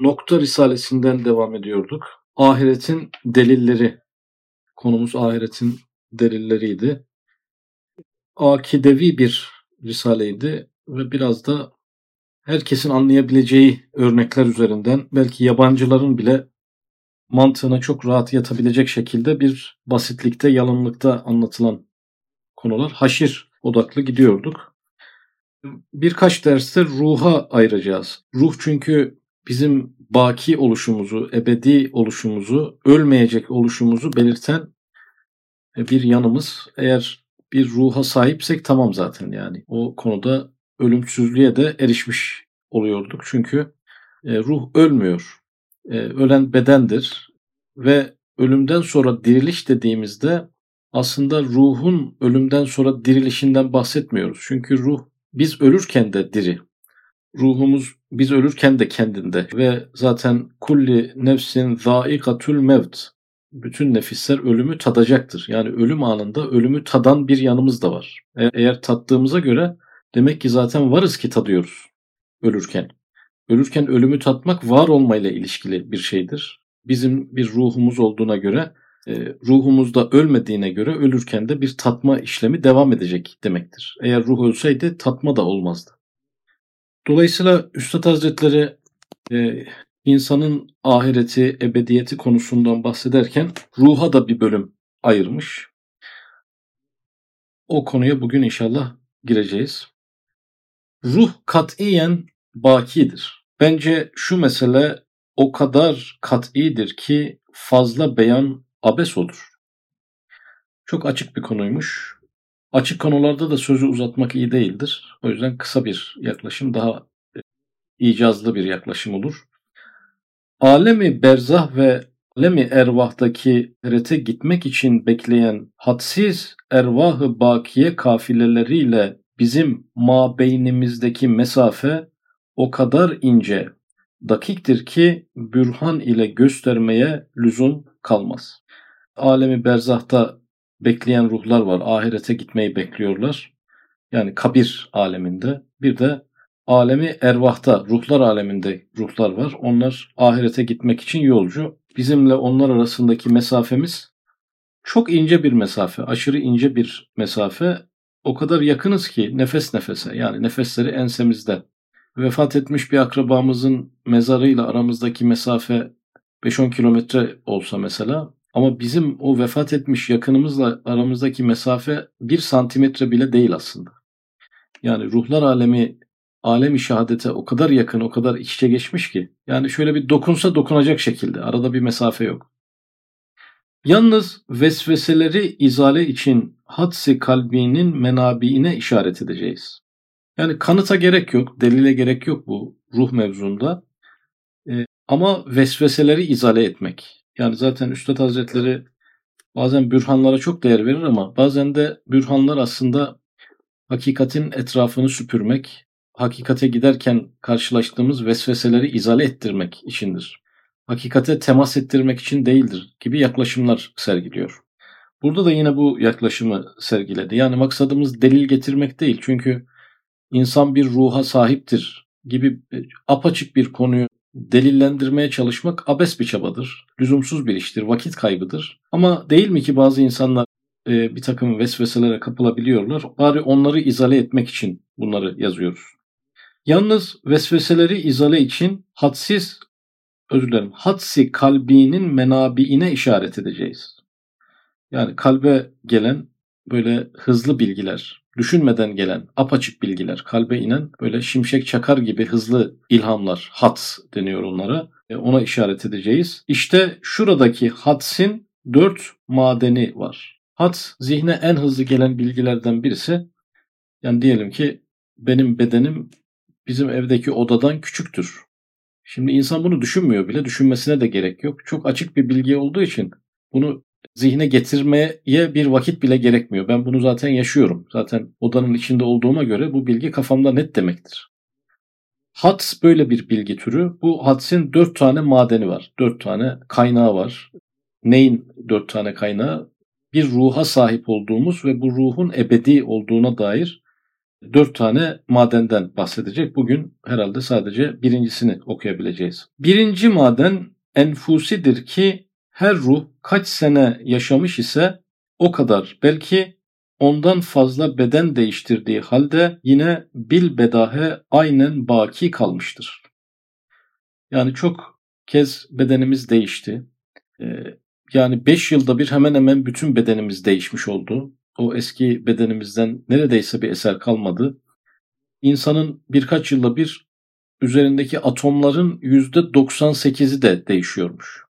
Nokta Risalesinden devam ediyorduk. Ahiretin delilleri. Konumuz ahiretin delilleriydi. Akidevi bir risaleydi ve biraz da herkesin anlayabileceği örnekler üzerinden belki yabancıların bile mantığına çok rahat yatabilecek şekilde bir basitlikte, yalınlıkta anlatılan konular haşir odaklı gidiyorduk. Birkaç derste ruha ayıracağız. Ruh çünkü bizim baki oluşumuzu, ebedi oluşumuzu, ölmeyecek oluşumuzu belirten bir yanımız. Eğer bir ruha sahipsek tamam zaten yani. O konuda ölümsüzlüğe de erişmiş oluyorduk. Çünkü e, ruh ölmüyor. E, ölen bedendir ve ölümden sonra diriliş dediğimizde aslında ruhun ölümden sonra dirilişinden bahsetmiyoruz. Çünkü ruh biz ölürken de diri. Ruhumuz biz ölürken de kendinde ve zaten kulli nefsin zaikatul mevt. Bütün nefisler ölümü tadacaktır. Yani ölüm anında ölümü tadan bir yanımız da var. E, eğer tattığımıza göre demek ki zaten varız ki tadıyoruz ölürken. Ölürken ölümü tatmak var olmayla ilişkili bir şeydir. Bizim bir ruhumuz olduğuna göre e, ruhumuzda ölmediğine göre ölürken de bir tatma işlemi devam edecek demektir. Eğer ruh ölseydi tatma da olmazdı. Dolayısıyla Üstad Hazretleri e, insanın ahireti, ebediyeti konusundan bahsederken ruha da bir bölüm ayırmış. O konuya bugün inşallah gireceğiz. Ruh katiyen bakidir. Bence şu mesele o kadar kat'idir ki fazla beyan abes olur. Çok açık bir konuymuş. Açık konularda da sözü uzatmak iyi değildir. O yüzden kısa bir yaklaşım daha e, icazlı bir yaklaşım olur. Alemi berzah ve alemi ervahtaki erete gitmek için bekleyen hadsiz ervahı bakiye kafileleriyle bizim mabeynimizdeki mesafe o kadar ince, dakiktir ki bürhan ile göstermeye lüzum kalmaz. Alemi berzahta bekleyen ruhlar var. Ahirete gitmeyi bekliyorlar. Yani kabir aleminde. Bir de alemi ervahta, ruhlar aleminde ruhlar var. Onlar ahirete gitmek için yolcu. Bizimle onlar arasındaki mesafemiz çok ince bir mesafe, aşırı ince bir mesafe. O kadar yakınız ki nefes nefese yani nefesleri ensemizde. Vefat etmiş bir akrabamızın mezarıyla aramızdaki mesafe 5-10 kilometre olsa mesela ama bizim o vefat etmiş yakınımızla aramızdaki mesafe bir santimetre bile değil aslında. Yani ruhlar alemi alemi şehadete o kadar yakın, o kadar iç içe geçmiş ki. Yani şöyle bir dokunsa dokunacak şekilde. Arada bir mesafe yok. Yalnız vesveseleri izale için hadsi kalbinin menabiine işaret edeceğiz. Yani kanıta gerek yok, delile gerek yok bu ruh mevzunda. E, ama vesveseleri izale etmek. Yani zaten Üstad Hazretleri bazen bürhanlara çok değer verir ama bazen de bürhanlar aslında hakikatin etrafını süpürmek, hakikate giderken karşılaştığımız vesveseleri izale ettirmek içindir. Hakikate temas ettirmek için değildir gibi yaklaşımlar sergiliyor. Burada da yine bu yaklaşımı sergiledi. Yani maksadımız delil getirmek değil. Çünkü insan bir ruha sahiptir gibi apaçık bir konuyu delillendirmeye çalışmak abes bir çabadır. Lüzumsuz bir iştir, vakit kaybıdır. Ama değil mi ki bazı insanlar e, bir takım vesveselere kapılabiliyorlar. Bari onları izale etmek için bunları yazıyoruz. Yalnız vesveseleri izale için hadsiz, özür dilerim, hadsi kalbinin menabiine işaret edeceğiz. Yani kalbe gelen böyle hızlı bilgiler, düşünmeden gelen apaçık bilgiler, kalbe inen böyle şimşek çakar gibi hızlı ilhamlar, hats deniyor onlara. E, ona işaret edeceğiz. İşte şuradaki hatsin dört madeni var. Hat zihne en hızlı gelen bilgilerden birisi. Yani diyelim ki benim bedenim bizim evdeki odadan küçüktür. Şimdi insan bunu düşünmüyor bile. Düşünmesine de gerek yok. Çok açık bir bilgi olduğu için bunu zihne getirmeye bir vakit bile gerekmiyor. Ben bunu zaten yaşıyorum. Zaten odanın içinde olduğuma göre bu bilgi kafamda net demektir. Hats böyle bir bilgi türü. Bu hatsin dört tane madeni var. Dört tane kaynağı var. Neyin dört tane kaynağı? Bir ruha sahip olduğumuz ve bu ruhun ebedi olduğuna dair dört tane madenden bahsedecek. Bugün herhalde sadece birincisini okuyabileceğiz. Birinci maden enfusidir ki her ruh kaç sene yaşamış ise o kadar belki ondan fazla beden değiştirdiği halde yine bil bedahe aynen baki kalmıştır. Yani çok kez bedenimiz değişti. Ee, yani 5 yılda bir hemen hemen bütün bedenimiz değişmiş oldu. O eski bedenimizden neredeyse bir eser kalmadı. İnsanın birkaç yılda bir üzerindeki atomların %98'i de değişiyormuş.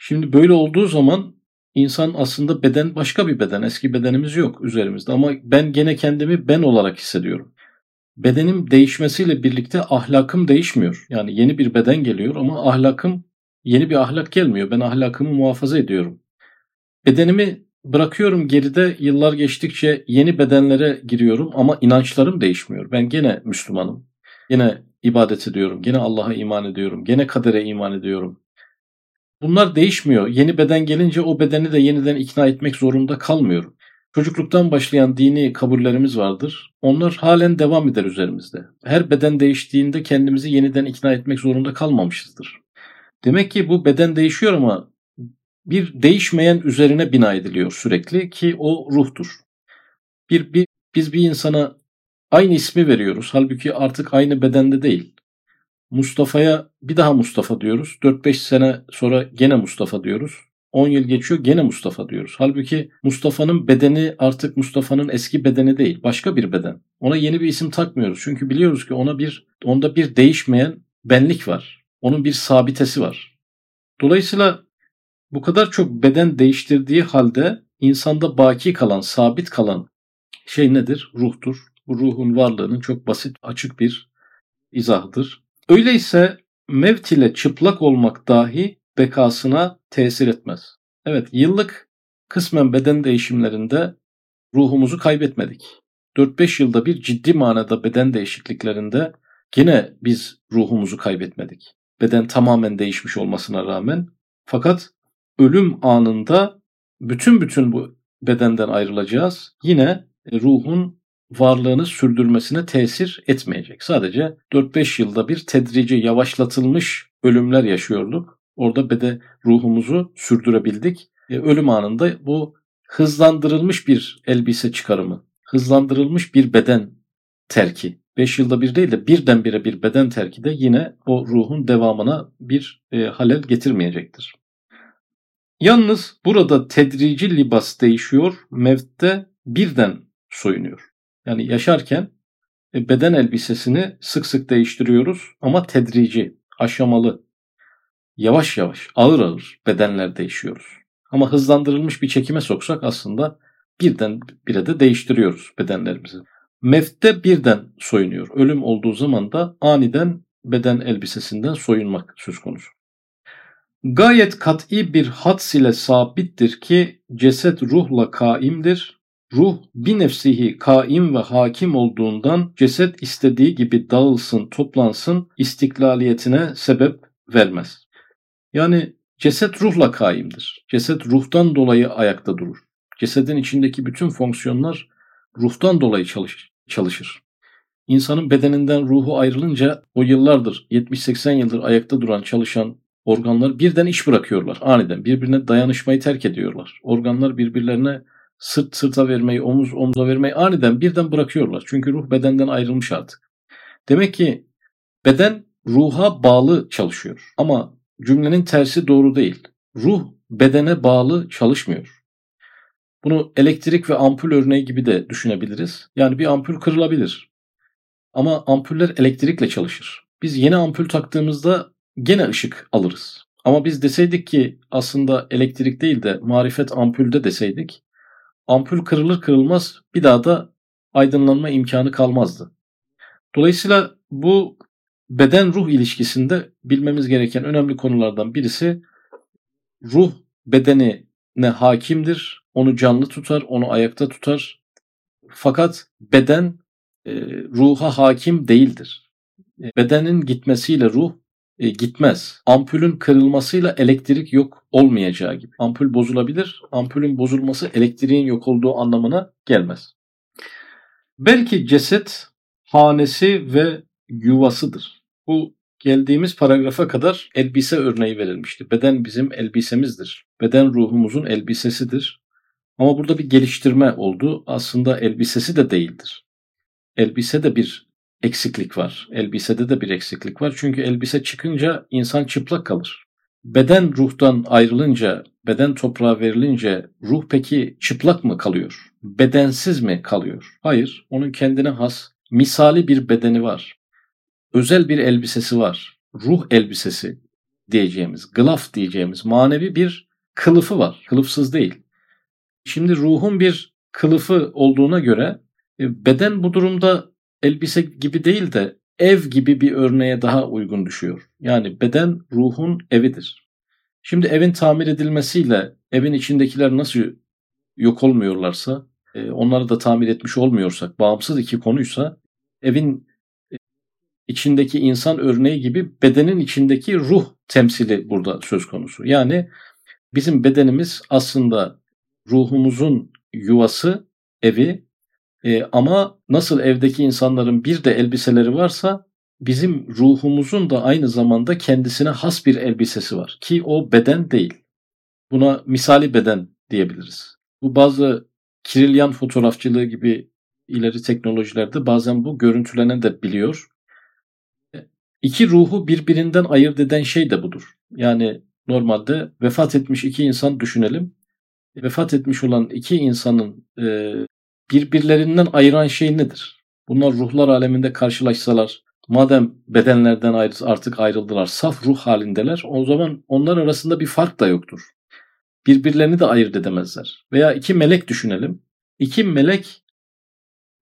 Şimdi böyle olduğu zaman insan aslında beden başka bir beden. Eski bedenimiz yok üzerimizde ama ben gene kendimi ben olarak hissediyorum. Bedenim değişmesiyle birlikte ahlakım değişmiyor. Yani yeni bir beden geliyor ama ahlakım yeni bir ahlak gelmiyor. Ben ahlakımı muhafaza ediyorum. Bedenimi bırakıyorum geride yıllar geçtikçe yeni bedenlere giriyorum ama inançlarım değişmiyor. Ben gene Müslümanım. Gene ibadet ediyorum. Gene Allah'a iman ediyorum. Gene kadere iman ediyorum. Bunlar değişmiyor. Yeni beden gelince o bedeni de yeniden ikna etmek zorunda kalmıyorum. Çocukluktan başlayan dini kabullerimiz vardır. Onlar halen devam eder üzerimizde. Her beden değiştiğinde kendimizi yeniden ikna etmek zorunda kalmamışızdır. Demek ki bu beden değişiyor ama bir değişmeyen üzerine bina ediliyor sürekli ki o ruhtur. Bir, bir biz bir insana aynı ismi veriyoruz. Halbuki artık aynı bedende değil. Mustafa'ya bir daha Mustafa diyoruz. 4-5 sene sonra gene Mustafa diyoruz. 10 yıl geçiyor gene Mustafa diyoruz. Halbuki Mustafa'nın bedeni artık Mustafa'nın eski bedeni değil. Başka bir beden. Ona yeni bir isim takmıyoruz. Çünkü biliyoruz ki ona bir onda bir değişmeyen benlik var. Onun bir sabitesi var. Dolayısıyla bu kadar çok beden değiştirdiği halde insanda baki kalan, sabit kalan şey nedir? Ruhtur. Bu ruhun varlığının çok basit, açık bir izahıdır. Öyleyse mevt ile çıplak olmak dahi bekasına tesir etmez. Evet yıllık kısmen beden değişimlerinde ruhumuzu kaybetmedik. 4-5 yılda bir ciddi manada beden değişikliklerinde yine biz ruhumuzu kaybetmedik. Beden tamamen değişmiş olmasına rağmen. Fakat ölüm anında bütün bütün bu bedenden ayrılacağız. Yine ruhun varlığını sürdürmesine tesir etmeyecek. Sadece 4-5 yılda bir tedrici yavaşlatılmış ölümler yaşıyorduk. Orada bede ruhumuzu sürdürebildik. E, ölüm anında bu hızlandırılmış bir elbise çıkarımı, hızlandırılmış bir beden terki. 5 yılda bir değil de birdenbire bir beden terki de yine o ruhun devamına bir e, halel getirmeyecektir. Yalnız burada tedrici libas değişiyor, mevtte birden soyunuyor. Yani yaşarken e, beden elbisesini sık sık değiştiriyoruz ama tedrici, aşamalı, yavaş yavaş, ağır ağır bedenler değişiyoruz. Ama hızlandırılmış bir çekime soksak aslında birden bire de değiştiriyoruz bedenlerimizi. Mefte birden soyunuyor. Ölüm olduğu zaman da aniden beden elbisesinden soyunmak söz konusu. Gayet kat'i bir hads ile sabittir ki ceset ruhla kaimdir, Ruh bir nefsihi kaim ve hakim olduğundan ceset istediği gibi dağılsın, toplansın istiklaliyetine sebep vermez. Yani ceset ruhla kaimdir. Ceset ruhtan dolayı ayakta durur. Cesedin içindeki bütün fonksiyonlar ruhtan dolayı çalış, çalışır. İnsanın bedeninden ruhu ayrılınca o yıllardır 70-80 yıldır ayakta duran çalışan organlar birden iş bırakıyorlar aniden. Birbirine dayanışmayı terk ediyorlar. Organlar birbirlerine sırt sırta vermeyi, omuz omuza vermeyi aniden birden bırakıyorlar. Çünkü ruh bedenden ayrılmış artık. Demek ki beden ruha bağlı çalışıyor. Ama cümlenin tersi doğru değil. Ruh bedene bağlı çalışmıyor. Bunu elektrik ve ampul örneği gibi de düşünebiliriz. Yani bir ampul kırılabilir. Ama ampuller elektrikle çalışır. Biz yeni ampul taktığımızda gene ışık alırız. Ama biz deseydik ki aslında elektrik değil de marifet ampulde deseydik ampul kırılır kırılmaz bir daha da aydınlanma imkanı kalmazdı. Dolayısıyla bu beden ruh ilişkisinde bilmemiz gereken önemli konulardan birisi ruh bedenine hakimdir. Onu canlı tutar, onu ayakta tutar. Fakat beden e, ruha hakim değildir. Bedenin gitmesiyle ruh e, gitmez. Ampulün kırılmasıyla elektrik yok olmayacağı gibi. Ampul bozulabilir. Ampulün bozulması elektriğin yok olduğu anlamına gelmez. Belki ceset hanesi ve yuvasıdır. Bu geldiğimiz paragrafa kadar elbise örneği verilmişti. Beden bizim elbisemizdir. Beden ruhumuzun elbisesidir. Ama burada bir geliştirme oldu. Aslında elbisesi de değildir. Elbise de bir eksiklik var. Elbisede de bir eksiklik var. Çünkü elbise çıkınca insan çıplak kalır. Beden ruhtan ayrılınca, beden toprağa verilince ruh peki çıplak mı kalıyor? Bedensiz mi kalıyor? Hayır. Onun kendine has misali bir bedeni var. Özel bir elbisesi var. Ruh elbisesi diyeceğimiz, glaf diyeceğimiz manevi bir kılıfı var. Kılıfsız değil. Şimdi ruhun bir kılıfı olduğuna göre e, beden bu durumda elbise gibi değil de ev gibi bir örneğe daha uygun düşüyor. Yani beden ruhun evidir. Şimdi evin tamir edilmesiyle evin içindekiler nasıl yok olmuyorlarsa, e, onları da tamir etmiş olmuyorsak, bağımsız iki konuysa evin e, içindeki insan örneği gibi bedenin içindeki ruh temsili burada söz konusu. Yani bizim bedenimiz aslında ruhumuzun yuvası, evi e, ama nasıl evdeki insanların bir de elbiseleri varsa bizim ruhumuzun da aynı zamanda kendisine has bir elbisesi var ki o beden değil. Buna misali beden diyebiliriz. Bu bazı Kirilyan fotoğrafçılığı gibi ileri teknolojilerde bazen bu görüntülene de biliyor. İki ruhu birbirinden ayırt eden şey de budur. Yani normalde vefat etmiş iki insan düşünelim. Vefat etmiş olan iki insanın e, birbirlerinden ayıran şey nedir? Bunlar ruhlar aleminde karşılaşsalar, madem bedenlerden ayrı, artık ayrıldılar, saf ruh halindeler, o zaman onlar arasında bir fark da yoktur. Birbirlerini de ayırt edemezler. Veya iki melek düşünelim. İki melek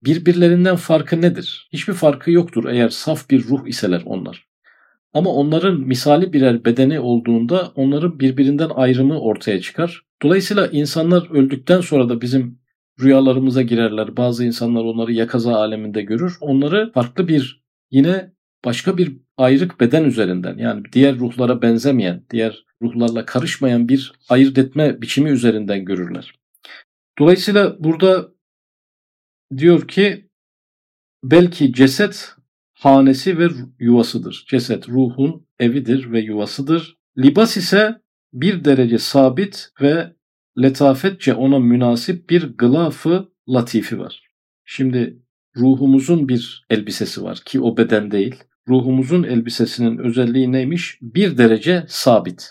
birbirlerinden farkı nedir? Hiçbir farkı yoktur eğer saf bir ruh iseler onlar. Ama onların misali birer bedeni olduğunda onların birbirinden ayrımı ortaya çıkar. Dolayısıyla insanlar öldükten sonra da bizim rüyalarımıza girerler. Bazı insanlar onları yakaza aleminde görür. Onları farklı bir yine başka bir ayrık beden üzerinden yani diğer ruhlara benzemeyen, diğer ruhlarla karışmayan bir ayırt etme biçimi üzerinden görürler. Dolayısıyla burada diyor ki belki ceset hanesi ve yuvasıdır. Ceset ruhun evidir ve yuvasıdır. Libas ise bir derece sabit ve letafetçe ona münasip bir gılafı latifi var. Şimdi ruhumuzun bir elbisesi var ki o beden değil. Ruhumuzun elbisesinin özelliği neymiş? Bir derece sabit.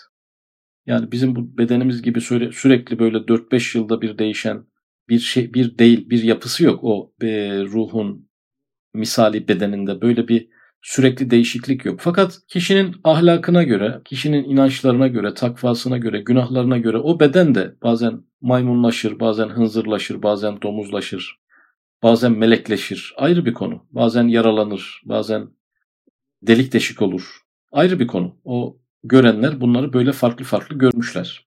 Yani bizim bu bedenimiz gibi sürekli böyle 4-5 yılda bir değişen bir şey bir değil bir yapısı yok o e, ruhun misali bedeninde böyle bir sürekli değişiklik yok. Fakat kişinin ahlakına göre, kişinin inançlarına göre, takvasına göre, günahlarına göre o beden de bazen maymunlaşır, bazen hınzırlaşır, bazen domuzlaşır, bazen melekleşir. Ayrı bir konu. Bazen yaralanır, bazen delik deşik olur. Ayrı bir konu. O görenler bunları böyle farklı farklı görmüşler.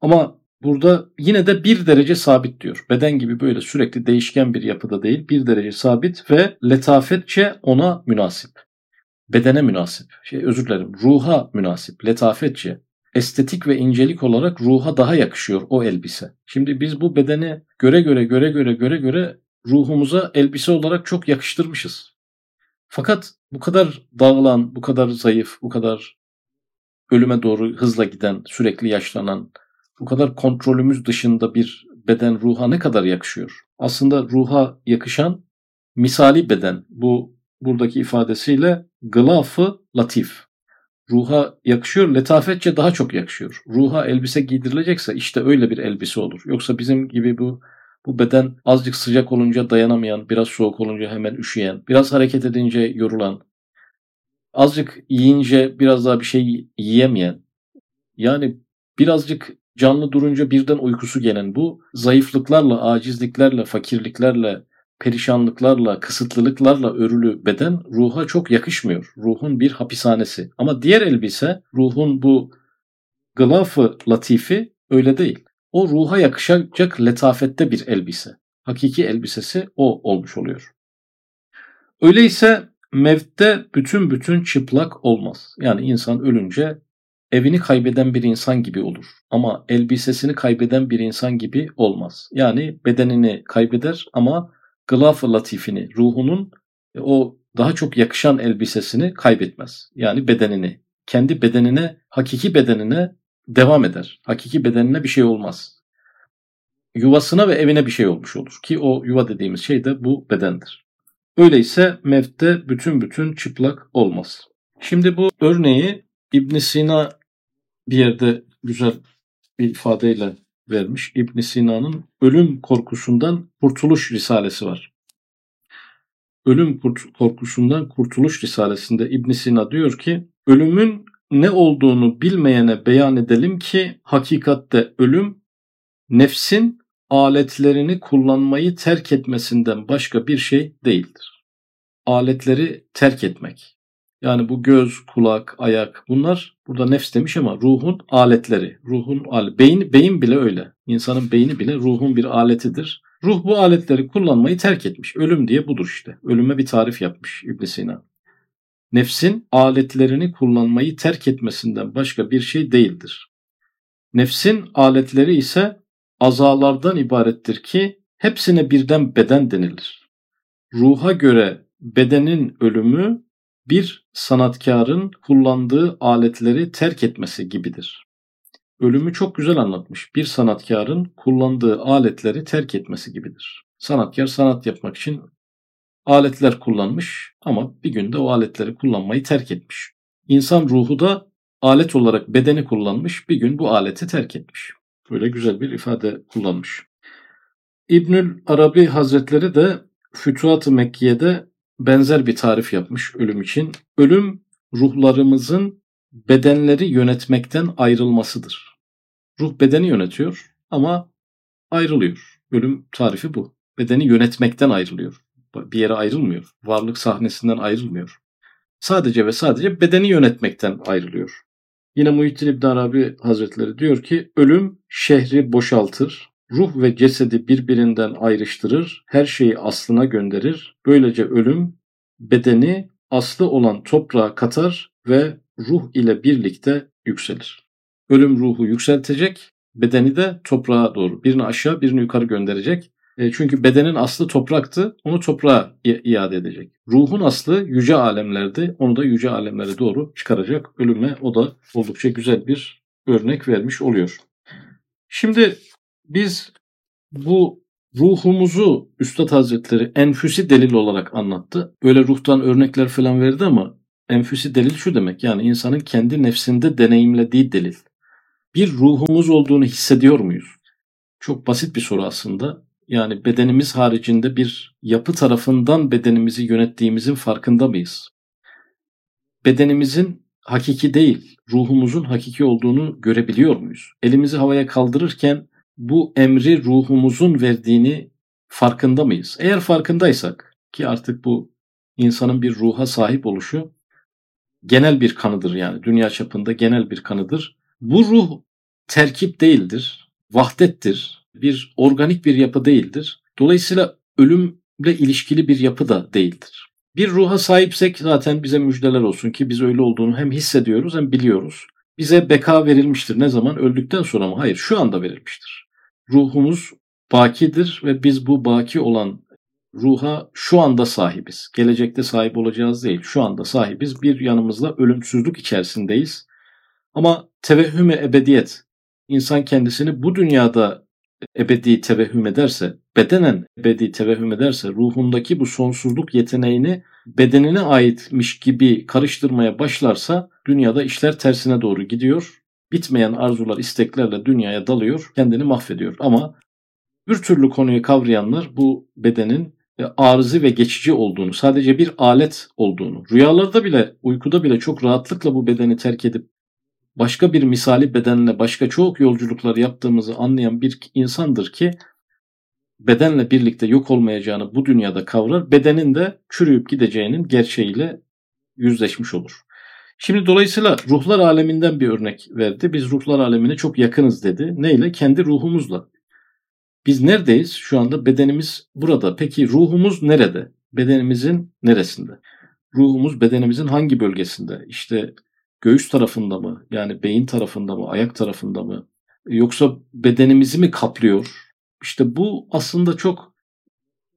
Ama burada yine de bir derece sabit diyor. Beden gibi böyle sürekli değişken bir yapıda değil. Bir derece sabit ve letafetçe ona münasip bedene münasip, şey özür dilerim, ruha münasip, letafetçe, estetik ve incelik olarak ruha daha yakışıyor o elbise. Şimdi biz bu bedeni göre göre göre göre göre göre ruhumuza elbise olarak çok yakıştırmışız. Fakat bu kadar dağılan, bu kadar zayıf, bu kadar ölüme doğru hızla giden, sürekli yaşlanan, bu kadar kontrolümüz dışında bir beden ruha ne kadar yakışıyor? Aslında ruha yakışan misali beden. Bu buradaki ifadesiyle gılafı latif. Ruha yakışıyor, letafetçe daha çok yakışıyor. Ruha elbise giydirilecekse işte öyle bir elbise olur. Yoksa bizim gibi bu bu beden azıcık sıcak olunca dayanamayan, biraz soğuk olunca hemen üşüyen, biraz hareket edince yorulan, azıcık yiyince biraz daha bir şey yiyemeyen, yani birazcık canlı durunca birden uykusu gelen bu zayıflıklarla, acizliklerle, fakirliklerle, perişanlıklarla, kısıtlılıklarla örülü beden ruha çok yakışmıyor. Ruhun bir hapishanesi. Ama diğer elbise ruhun bu gılafı latifi öyle değil. O ruha yakışacak letafette bir elbise. Hakiki elbisesi o olmuş oluyor. Öyleyse mevtte bütün bütün çıplak olmaz. Yani insan ölünce evini kaybeden bir insan gibi olur. Ama elbisesini kaybeden bir insan gibi olmaz. Yani bedenini kaybeder ama gılaf latifini, ruhunun e, o daha çok yakışan elbisesini kaybetmez. Yani bedenini, kendi bedenine, hakiki bedenine devam eder. Hakiki bedenine bir şey olmaz. Yuvasına ve evine bir şey olmuş olur ki o yuva dediğimiz şey de bu bedendir. Öyleyse mevtte bütün bütün çıplak olmaz. Şimdi bu örneği İbn Sina bir yerde güzel bir ifadeyle vermiş. İbn Sina'nın ölüm korkusundan kurtuluş risalesi var. Ölüm korkusundan kurtuluş risalesinde İbn Sina diyor ki ölümün ne olduğunu bilmeyene beyan edelim ki hakikatte ölüm nefsin aletlerini kullanmayı terk etmesinden başka bir şey değildir. Aletleri terk etmek. Yani bu göz, kulak, ayak bunlar burada nefs demiş ama ruhun aletleri. Ruhun al beyin beyin bile öyle. İnsanın beyni bile ruhun bir aletidir. Ruh bu aletleri kullanmayı terk etmiş. Ölüm diye budur işte. Ölüme bir tarif yapmış İbn Sina. Nefsin aletlerini kullanmayı terk etmesinden başka bir şey değildir. Nefsin aletleri ise azalardan ibarettir ki hepsine birden beden denilir. Ruha göre bedenin ölümü bir sanatkarın kullandığı aletleri terk etmesi gibidir. Ölümü çok güzel anlatmış. Bir sanatkarın kullandığı aletleri terk etmesi gibidir. Sanatkar sanat yapmak için aletler kullanmış ama bir günde o aletleri kullanmayı terk etmiş. İnsan ruhu da alet olarak bedeni kullanmış, bir gün bu aleti terk etmiş. Böyle güzel bir ifade kullanmış. İbnül Arabi Hazretleri de Fütuhat-ı Mekke'de benzer bir tarif yapmış ölüm için. Ölüm ruhlarımızın bedenleri yönetmekten ayrılmasıdır. Ruh bedeni yönetiyor ama ayrılıyor. Ölüm tarifi bu. Bedeni yönetmekten ayrılıyor. Bir yere ayrılmıyor. Varlık sahnesinden ayrılmıyor. Sadece ve sadece bedeni yönetmekten ayrılıyor. Yine Muhittin İbn Arabi Hazretleri diyor ki ölüm şehri boşaltır, ruh ve cesedi birbirinden ayrıştırır, her şeyi aslına gönderir. Böylece ölüm bedeni aslı olan toprağa katar ve ruh ile birlikte yükselir. Ölüm ruhu yükseltecek, bedeni de toprağa doğru birini aşağı birini yukarı gönderecek. E, çünkü bedenin aslı topraktı, onu toprağa iade edecek. Ruhun aslı yüce alemlerdi, onu da yüce alemlere doğru çıkaracak. Ölüme o da oldukça güzel bir örnek vermiş oluyor. Şimdi biz bu ruhumuzu Üstad Hazretleri enfüsi delil olarak anlattı. Böyle ruhtan örnekler falan verdi ama enfüsi delil şu demek yani insanın kendi nefsinde deneyimlediği delil. Bir ruhumuz olduğunu hissediyor muyuz? Çok basit bir soru aslında. Yani bedenimiz haricinde bir yapı tarafından bedenimizi yönettiğimizin farkında mıyız? Bedenimizin hakiki değil, ruhumuzun hakiki olduğunu görebiliyor muyuz? Elimizi havaya kaldırırken bu emri ruhumuzun verdiğini farkında mıyız? Eğer farkındaysak ki artık bu insanın bir ruha sahip oluşu genel bir kanıdır yani dünya çapında genel bir kanıdır. Bu ruh terkip değildir, vahdettir, bir organik bir yapı değildir. Dolayısıyla ölümle ilişkili bir yapı da değildir. Bir ruha sahipsek zaten bize müjdeler olsun ki biz öyle olduğunu hem hissediyoruz hem biliyoruz. Bize beka verilmiştir. Ne zaman? Öldükten sonra mı? Hayır, şu anda verilmiştir ruhumuz bakidir ve biz bu baki olan ruha şu anda sahibiz. Gelecekte sahip olacağız değil. Şu anda sahibiz. Bir yanımızda ölümsüzlük içerisindeyiz. Ama tevehhüme ebediyet. İnsan kendisini bu dünyada ebedi tevehhüm ederse, bedenen ebedi tevehhüm ederse, ruhundaki bu sonsuzluk yeteneğini bedenine aitmiş gibi karıştırmaya başlarsa dünyada işler tersine doğru gidiyor bitmeyen arzular, isteklerle dünyaya dalıyor, kendini mahvediyor. Ama bir türlü konuyu kavrayanlar bu bedenin e, arızi ve geçici olduğunu, sadece bir alet olduğunu, rüyalarda bile, uykuda bile çok rahatlıkla bu bedeni terk edip başka bir misali bedenle başka çok yolculuklar yaptığımızı anlayan bir insandır ki bedenle birlikte yok olmayacağını bu dünyada kavrar, bedenin de çürüyüp gideceğinin gerçeğiyle yüzleşmiş olur. Şimdi dolayısıyla ruhlar aleminden bir örnek verdi. Biz ruhlar alemine çok yakınız dedi. Neyle? Kendi ruhumuzla. Biz neredeyiz? Şu anda bedenimiz burada. Peki ruhumuz nerede? Bedenimizin neresinde? Ruhumuz bedenimizin hangi bölgesinde? İşte göğüs tarafında mı? Yani beyin tarafında mı? Ayak tarafında mı? Yoksa bedenimizi mi kaplıyor? İşte bu aslında çok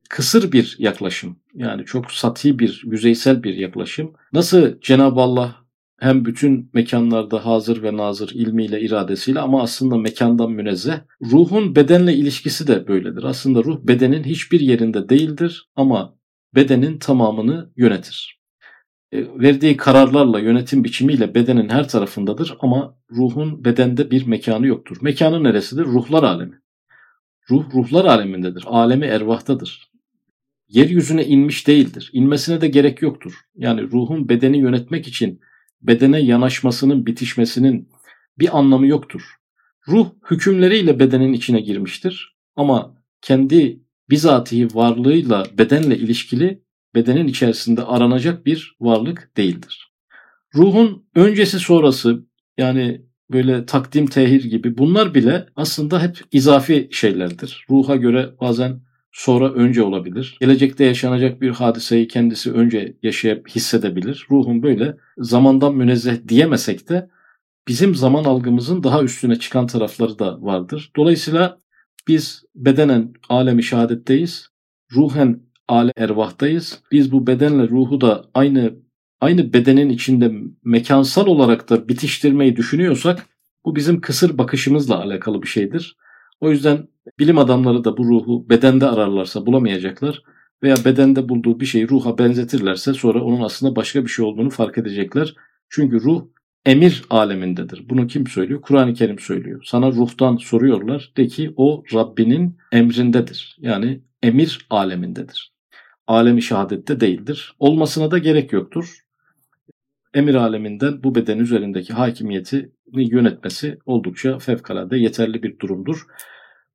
kısır bir yaklaşım. Yani çok sati bir, yüzeysel bir yaklaşım. Nasıl Cenab-ı Allah hem bütün mekanlarda hazır ve nazır ilmiyle, iradesiyle ama aslında mekandan münezzeh. Ruhun bedenle ilişkisi de böyledir. Aslında ruh bedenin hiçbir yerinde değildir ama bedenin tamamını yönetir. E, verdiği kararlarla, yönetim biçimiyle bedenin her tarafındadır ama ruhun bedende bir mekanı yoktur. Mekanı neresidir? Ruhlar alemi. Ruh, ruhlar alemindedir. Alemi ervahtadır. Yeryüzüne inmiş değildir. İnmesine de gerek yoktur. Yani ruhun bedeni yönetmek için bedene yanaşmasının, bitişmesinin bir anlamı yoktur. Ruh hükümleriyle bedenin içine girmiştir ama kendi bizatihi varlığıyla bedenle ilişkili bedenin içerisinde aranacak bir varlık değildir. Ruhun öncesi sonrası yani böyle takdim tehir gibi bunlar bile aslında hep izafi şeylerdir. Ruha göre bazen sonra önce olabilir. Gelecekte yaşanacak bir hadiseyi kendisi önce yaşayıp hissedebilir. Ruhun böyle zamandan münezzeh diyemesek de bizim zaman algımızın daha üstüne çıkan tarafları da vardır. Dolayısıyla biz bedenen alemi şehadetteyiz. Ruhen ale ervahtayız. Biz bu bedenle ruhu da aynı aynı bedenin içinde mekansal olarak da bitiştirmeyi düşünüyorsak bu bizim kısır bakışımızla alakalı bir şeydir. O yüzden bilim adamları da bu ruhu bedende ararlarsa bulamayacaklar veya bedende bulduğu bir şeyi ruha benzetirlerse sonra onun aslında başka bir şey olduğunu fark edecekler. Çünkü ruh emir alemindedir. Bunu kim söylüyor? Kur'an-ı Kerim söylüyor. Sana ruhtan soruyorlar. De ki o Rabbinin emrindedir. Yani emir alemindedir. Alemi şehadette değildir. Olmasına da gerek yoktur. Emir aleminden bu beden üzerindeki hakimiyeti yönetmesi oldukça fevkalade yeterli bir durumdur.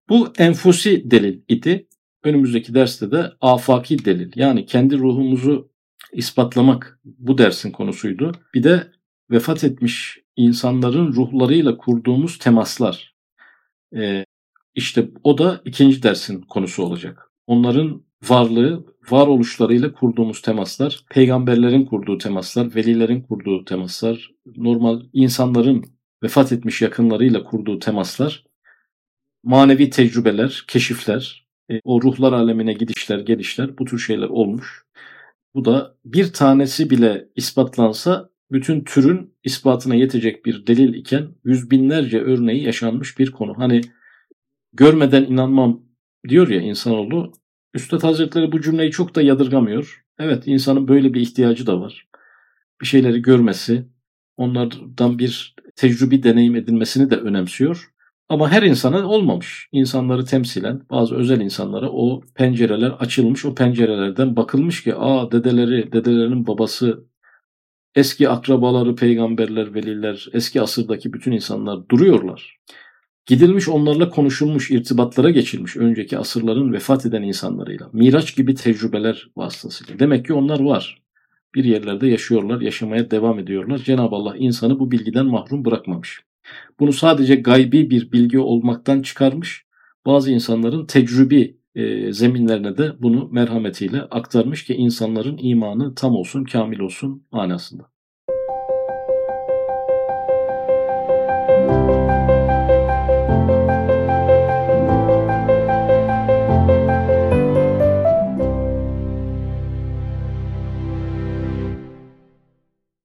Bu enfusi delil idi. Önümüzdeki derste de afaki delil yani kendi ruhumuzu ispatlamak bu dersin konusuydu. Bir de vefat etmiş insanların ruhlarıyla kurduğumuz temaslar. Ee, işte o da ikinci dersin konusu olacak. Onların varlığı, varoluşlarıyla kurduğumuz temaslar, peygamberlerin kurduğu temaslar, velilerin kurduğu temaslar, normal insanların vefat etmiş yakınlarıyla kurduğu temaslar, manevi tecrübeler, keşifler, e, o ruhlar alemine gidişler, gelişler bu tür şeyler olmuş. Bu da bir tanesi bile ispatlansa bütün türün ispatına yetecek bir delil iken yüz binlerce örneği yaşanmış bir konu. Hani görmeden inanmam diyor ya insanoğlu. Üstad Hazretleri bu cümleyi çok da yadırgamıyor. Evet insanın böyle bir ihtiyacı da var. Bir şeyleri görmesi, onlardan bir tecrübi deneyim edilmesini de önemsiyor. Ama her insana olmamış. İnsanları temsilen bazı özel insanlara o pencereler açılmış. O pencerelerden bakılmış ki aa dedeleri, dedelerinin babası, eski akrabaları, peygamberler, veliler, eski asırdaki bütün insanlar duruyorlar. Gidilmiş onlarla konuşulmuş, irtibatlara geçilmiş önceki asırların vefat eden insanlarıyla. Miraç gibi tecrübeler vasıtasıyla. Demek ki onlar var. Bir yerlerde yaşıyorlar, yaşamaya devam ediyorlar. Cenab-ı Allah insanı bu bilgiden mahrum bırakmamış. Bunu sadece gaybi bir bilgi olmaktan çıkarmış. Bazı insanların tecrübi e, zeminlerine de bunu merhametiyle aktarmış ki insanların imanı tam olsun, kamil olsun manasında.